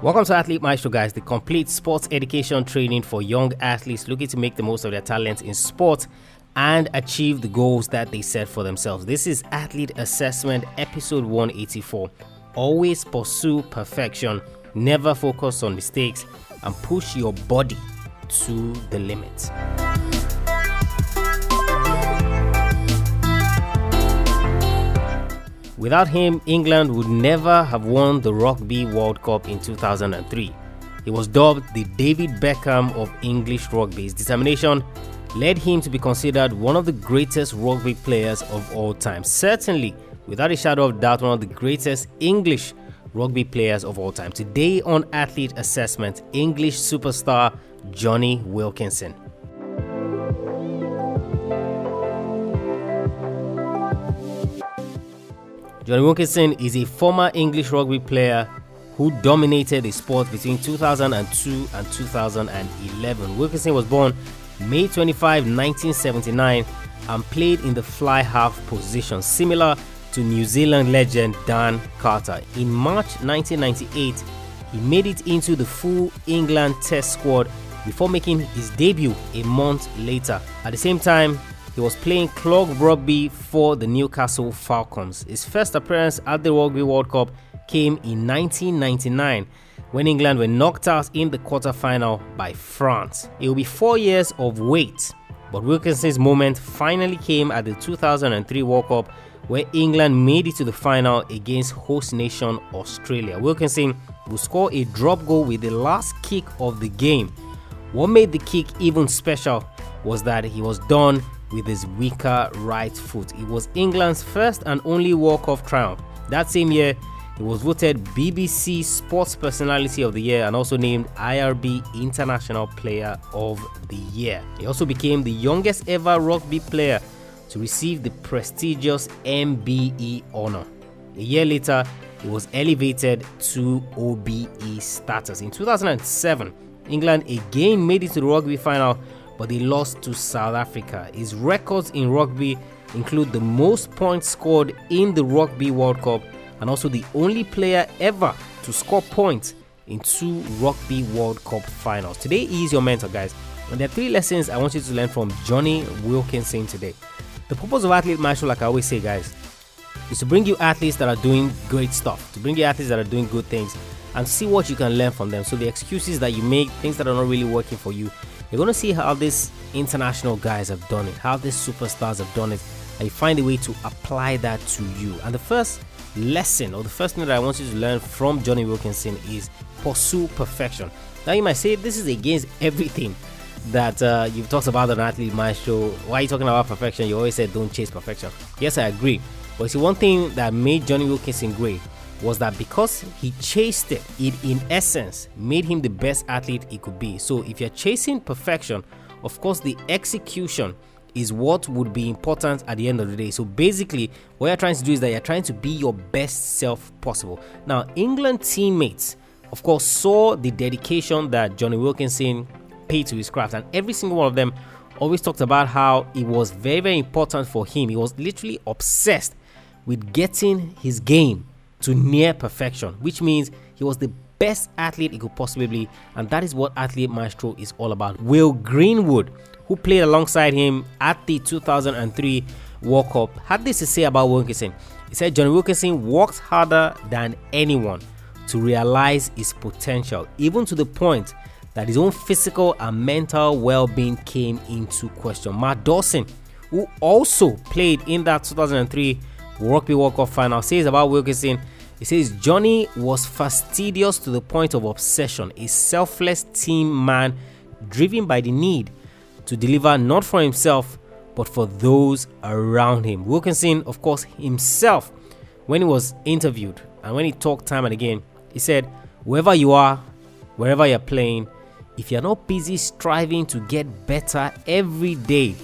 Welcome to Athlete Maestro, guys, the complete sports education training for young athletes looking to make the most of their talents in sport and achieve the goals that they set for themselves. This is Athlete Assessment, episode 184. Always pursue perfection, never focus on mistakes, and push your body to the limit. Without him, England would never have won the Rugby World Cup in 2003. He was dubbed the David Beckham of English rugby. His determination led him to be considered one of the greatest rugby players of all time. Certainly, without a shadow of doubt, one of the greatest English rugby players of all time. Today on Athlete Assessment, English superstar Jonny Wilkinson. Jonny Wilkinson is a former English rugby player who dominated the sport between 2002 and 2011. Wilkinson was born May 25, 1979, and played in the fly half position, similar to New Zealand legend Dan Carter. In March 1998, he made it into the full England Test squad before making his debut a month later. At the same time, he was playing club rugby for the Newcastle Falcons. His first appearance at the Rugby World Cup came in 1999 when England were knocked out in the quarter-final by France. It will be four years of wait, but Wilkinson's moment finally came at the 2003 World Cup where England made it to the final against host nation Australia. Wilkinson would score a drop goal with the last kick of the game. What made the kick even special was that he was done with his weaker right foot. It was England's first and only walk-off triumph. That same year, he was voted BBC Sports Personality of the Year and also named IRB International Player of the Year. He also became the youngest ever rugby player to receive the prestigious MBE honor. A year later, he was elevated to OBE status. In 2007, England again made it to the rugby final but they lost to South Africa. His records in rugby include the most points scored in the Rugby World Cup and also the only player ever to score points in two Rugby World Cup finals. Today is your mentor, guys, and there are three lessons I want you to learn from Jonny Wilkinson today. The purpose of Athlete Maestro, like I always say, guys, is to bring you athletes that are doing great stuff, to bring you athletes that are doing good things, and see what you can learn from them. So the excuses that you make, things that are not really working for you, you're to see how these international guys have done it, how these superstars have done it, and you find a way to apply that to you. And the first lesson or the first thing that I want you to learn from Jonny Wilkinson is pursue perfection. Now you might say this is against everything that uh, you've talked about on Athlete show Why are you talking about perfection? You always said don't chase perfection. Yes, I agree. But see, one thing that made Jonny Wilkinson great was that because he chased it, it in essence made him the best athlete he could be. So if you're chasing perfection, of course, the execution is what would be important at the end of the day. So basically, what you're trying to do is that you're trying to be your best self possible. Now, England teammates, of course, saw the dedication that Jonny Wilkinson paid to his craft, and every single one of them always talked about how it was very, very important for him. He was literally obsessed with getting his game to near perfection, which means he was the best athlete he could possibly be, and that is what Athlete Maestro is all about. Will Greenwood, who played alongside him at the 2003 World Cup, had this to say about Wilkinson. He said John Wilkinson worked harder than anyone to realize his potential, even to the point that his own physical and mental well-being came into question. Matt Dawson, who also played in that 2003 Rugby World Cup final says about Wilkinson, he says Jonny was fastidious to the point of obsession, a selfless team man driven by the need to deliver not for himself but for those around him. Wilkinson, of course, himself, when he was interviewed and when he talked time and again, he said, Wherever you are, wherever you're playing, if you're not busy striving to get better every day,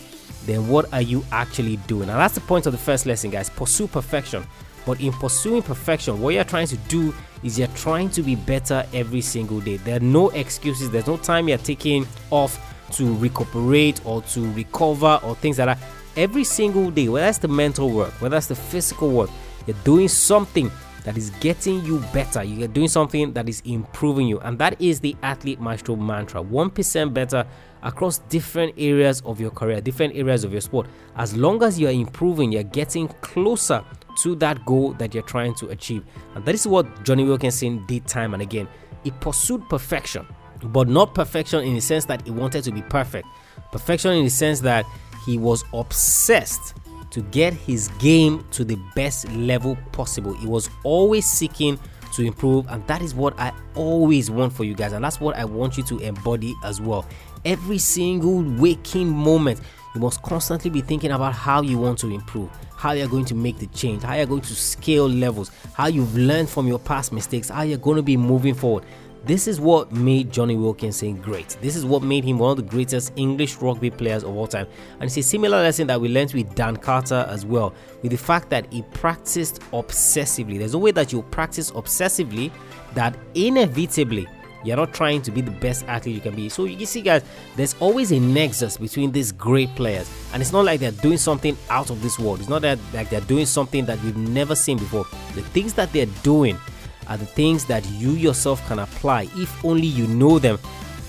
then what are you actually doing? And that's the point of the first lesson, guys. Pursue perfection. But in pursuing perfection, what you're trying to do is you're trying to be better every single day. There are no excuses, there's no time you're taking off to recuperate or to recover or things like that. Every single day, whether it's the mental work, whether it's the physical work, you're doing something that is getting you better. You're doing something that is improving you. And that is the Athlete Maestro mantra 1% better across different areas of your career, different areas of your sport. As long as you're improving, you're getting closer to that goal that you're trying to achieve. And that is what Jonny Wilkinson did time and again. He pursued perfection, but not perfection in the sense that he wanted to be perfect. Perfection in the sense that he was obsessed to get his game to the best level possible. He was always seeking to improve, and that is what I always want for you guys, and that's what I want you to embody as well. Every single waking moment, you must constantly be thinking about how you want to improve, how you're going to make the change, how you're going to scale levels, how you've learned from your past mistakes, how you're going to be moving forward. This is what made Jonny Wilkinson great. This is what made him one of the greatest English rugby players of all time. And it's a similar lesson that we learned with Dan Carter as well, with the fact that he practiced obsessively. There's no way that you practice obsessively that inevitably you're not trying to be the best athlete you can be. So you see, guys, there's always a nexus between these great players, and it's not like they're doing something out of this world. It's not that like they're doing something that we've never seen before. The things that they're doing are the things that you yourself can apply if only you know them.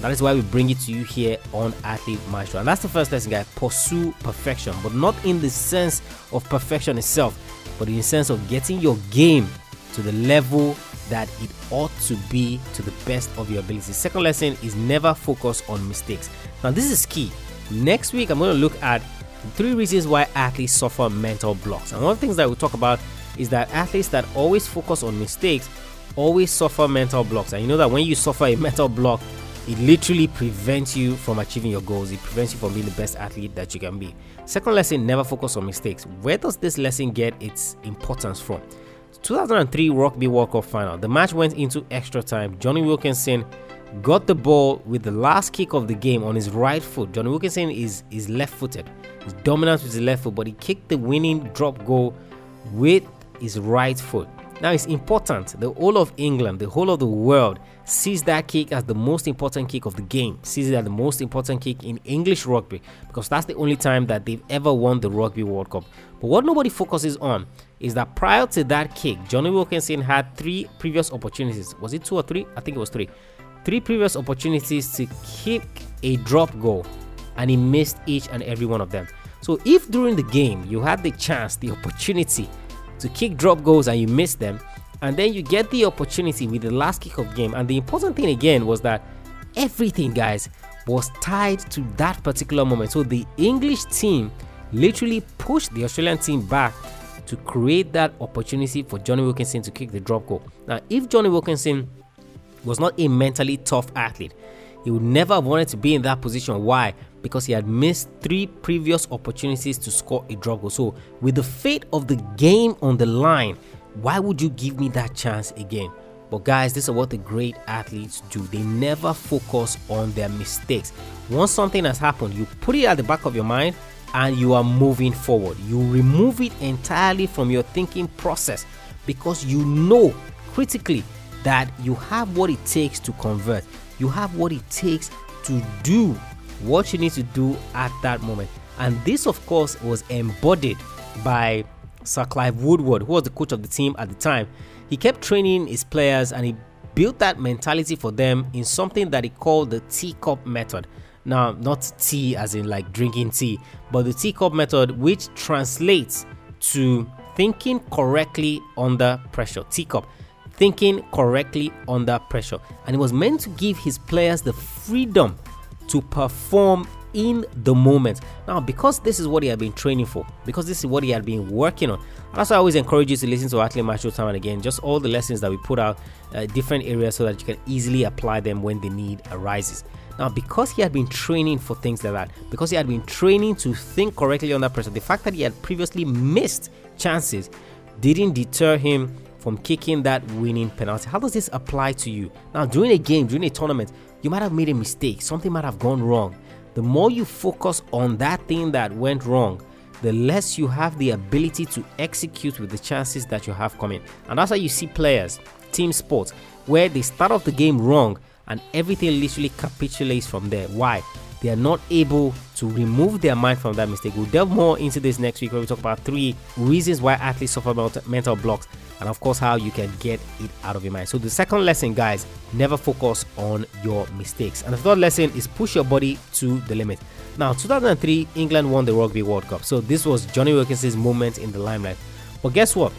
That is why we bring it to you here on Athlete Maestro. And that's the first lesson, guys. Pursue perfection, but not in the sense of perfection itself, but in the sense of getting your game to the level that it ought to be to the best of your ability. Second lesson is never focus on mistakes. Now, this is key. Next week, I'm going to look at three reasons why athletes suffer mental blocks. And one of the things that we talk about is that athletes that always focus on mistakes always suffer mental blocks. And you know that when you suffer a mental block, it literally prevents you from achieving your goals. It prevents you from being the best athlete that you can be. Second lesson never focus on mistakes. Where does this lesson get its importance from? 2003 Rugby World Cup final. The match went into extra time. Jonny Wilkinson got the ball with the last kick of the game on his right foot. Jonny Wilkinson is, is left footed. He's dominant with his left foot, but he kicked the winning drop goal with his right foot. Now it's important. The whole of England, the whole of the world sees that kick as the most important kick of the game, sees it as the most important kick in English rugby because that's the only time that they've ever won the Rugby World Cup. But what nobody focuses on is that prior to that kick, Jonny Wilkinson had three previous opportunities. Was it two or three? I think it was three. Three previous opportunities to kick a drop goal, and he missed each and every one of them. So if during the game you had the chance, the opportunity to kick drop goals and you miss them, and then you get the opportunity with the last kick of game. And the important thing again was that everything, guys, was tied to that particular moment. So the English team literally pushed the Australian team back to create that opportunity for Jonny Wilkinson to kick the drop goal. Now, if Jonny Wilkinson was not a mentally tough athlete, he would never have wanted to be in that position. Why? Because he had missed three previous opportunities to score a drop goal. So, with the fate of the game on the line, why would you give me that chance again? But guys, this is what the great athletes do. They never focus on their mistakes. Once something has happened, you put it at the back of your mind and you are moving forward. You remove it entirely from your thinking process because you know critically that you have what it takes to convert. You have what it takes to do what you need to do at that moment. And this, of course, was embodied by Sir Clive Woodward, who was the coach of the team at the time, he kept training his players and he built that mentality for them in something that he called the teacup method. Now, not tea as in like drinking tea, but the teacup method, which translates to thinking correctly under pressure. Teacup, thinking correctly under pressure. And it was meant to give his players the freedom to perform in the moment. Now, because this is what he had been training for, because this is what he had been working on, that's why I always encourage you to listen to Athlete Maestro time and again. Just all the lessons that we put out, uh, different areas, so that you can easily apply them when the need arises. Now, because he had been training for things like that, because he had been training to think correctly under pressure, the fact that he had previously missed chances didn't deter him from kicking that winning penalty. How does this apply to you? Now, during a game, during a tournament, you might have made a mistake, something might have gone wrong the more you focus on that thing that went wrong, the less you have the ability to execute with the chances that you have coming. And that's why you see players, team sports, where they start off the game wrong and everything literally capitulates from there. Why? They are not able to remove their mind from that mistake. We'll delve more into this next week when we talk about three reasons why athletes suffer mental blocks. And of course how you can get it out of your mind. So the second lesson, guys, never focus on your mistakes. And the third lesson is push your body to the limit. Now, 2003, England won the Rugby World Cup. So this was Jonny Wilkinson's moment in the limelight. But guess what?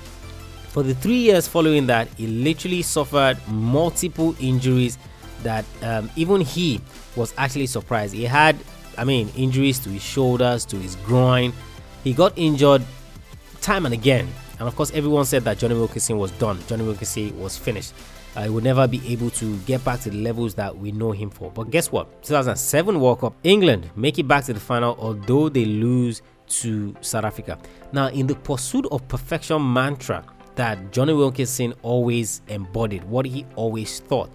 For the three years following that, he literally suffered multiple injuries that um, even he was actually surprised. He had, I mean, injuries to his shoulders, to his groin. He got injured time and again. And of course, everyone said that Jonny Wilkinson was done. Jonny Wilkinson was finished. Uh, he would never be able to get back to the levels that we know him for. But guess what? 2007 World Cup, England make it back to the final, although they lose to South Africa. Now, in the pursuit of perfection mantra that Jonny Wilkinson always embodied, what he always thought,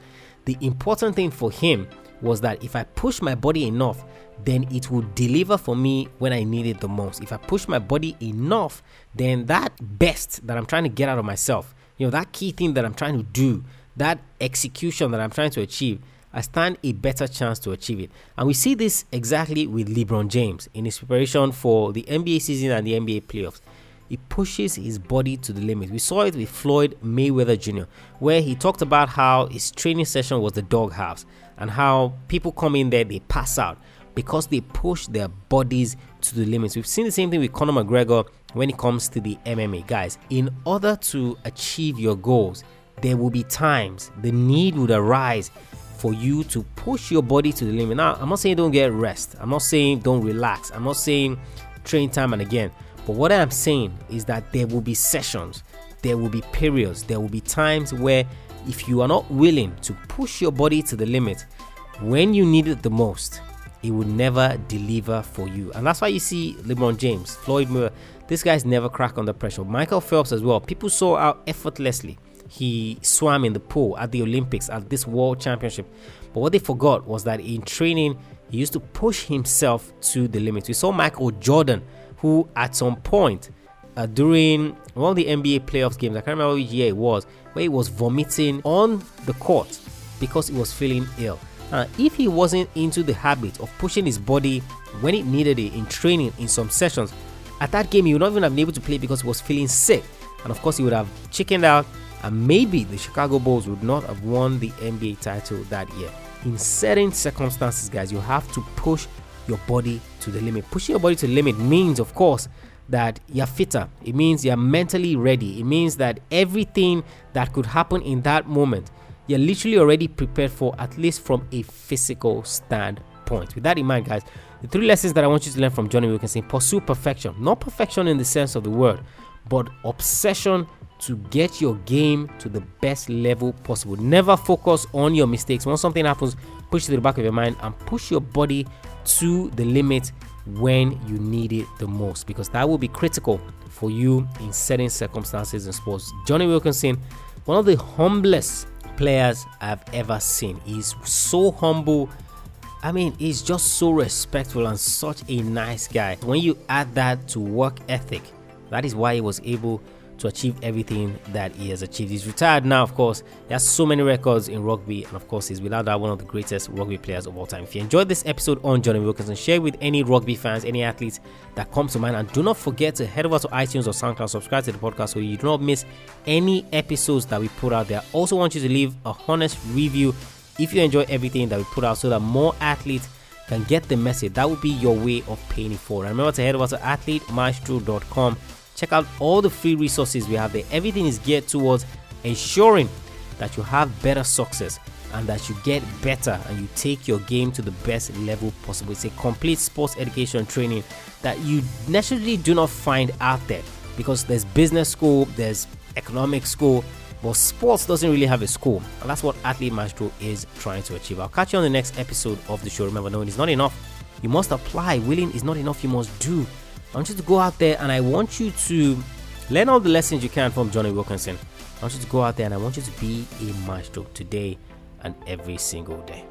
the important thing for him was that if I push my body enough, then it will deliver for me when I need it the most. If I push my body enough, then that best that I'm trying to get out of myself, you know, that key thing that I'm trying to do, that execution that I'm trying to achieve, I stand a better chance to achieve it. And we see this exactly with LeBron James in his preparation for the NBA season and the NBA playoffs. He pushes his body to the limit. We saw it with Floyd Mayweather Jr., where he talked about how his training session was the doghouse and how people come in there, they pass out because they push their bodies to the limits. We've seen the same thing with Conor McGregor when it comes to the MMA. Guys, in order to achieve your goals, there will be times the need would arise for you to push your body to the limit. Now, I'm not saying don't get rest. I'm not saying don't relax. I'm not saying train time and again. But what I'm saying is that there will be sessions, there will be periods, there will be times where if you are not willing to push your body to the limit when you need it the most, it will never deliver for you. And that's why you see LeBron James, Floyd Mayweather, this guy's never crack under pressure. Michael Phelps as well. People saw how effortlessly he swam in the pool at the Olympics at this World Championship. But what they forgot was that in training, he used to push himself to the limit. We saw Michael Jordan, who at some point uh, during one of the NBA playoffs games, I can't remember which year it was, where he was vomiting on the court because he was feeling ill. Uh, if he wasn't into the habit of pushing his body when it needed it in training in some sessions, at that game he would not even have been able to play because he was feeling sick. And of course, he would have chickened out, and maybe the Chicago Bulls would not have won the NBA title that year. In certain circumstances, guys, you have to push your body to the limit. Pushing your body to the limit means, of course, that you're fitter. It means you're mentally ready. It means that everything that could happen in that moment you're literally already prepared for, at least from a physical standpoint. With that in mind, guys, the three lessons that I want you to learn from Jonny Wilkinson pursue perfection, not perfection in the sense of the word, but obsession to get your game to the best level possible. Never focus on your mistakes. When something happens, push it to the back of your mind and push your body to the limit when you need it the most because that will be critical for you in certain circumstances in sports. Jonny Wilkinson, one of the humblest players I've ever seen. He's so humble. I mean, he's just so respectful and such a nice guy. When you add that to work ethic, that is why he was able to achieve everything that he has achieved. He's retired now, of course. He has so many records in rugby, and of course, he's without doubt one of the greatest rugby players of all time. If you enjoyed this episode on Jonny Wilkinson, share with any rugby fans, any athletes that come to mind, and do not forget to head over to iTunes or SoundCloud, subscribe to the podcast so you do not miss any episodes that we put out there. I Also, want you to leave a honest review if you enjoy everything that we put out, so that more athletes can get the message. That would be your way of paying it forward. And remember to head over to athletemaestro.com Check out all the free resources we have there. Everything is geared towards ensuring that you have better success and that you get better and you take your game to the best level possible. It's a complete sports education training that you necessarily do not find out there because there's business school, there's economic school, but sports doesn't really have a school. And that's what Athlete Maestro is trying to achieve. I'll catch you on the next episode of the show. Remember, knowing is not enough. You must apply. Willing is not enough. You must do. I want you to go out there and I want you to learn all the lessons you can from Jonny Wilkinson. I want you to go out there and I want you to be a maestro today and every single day.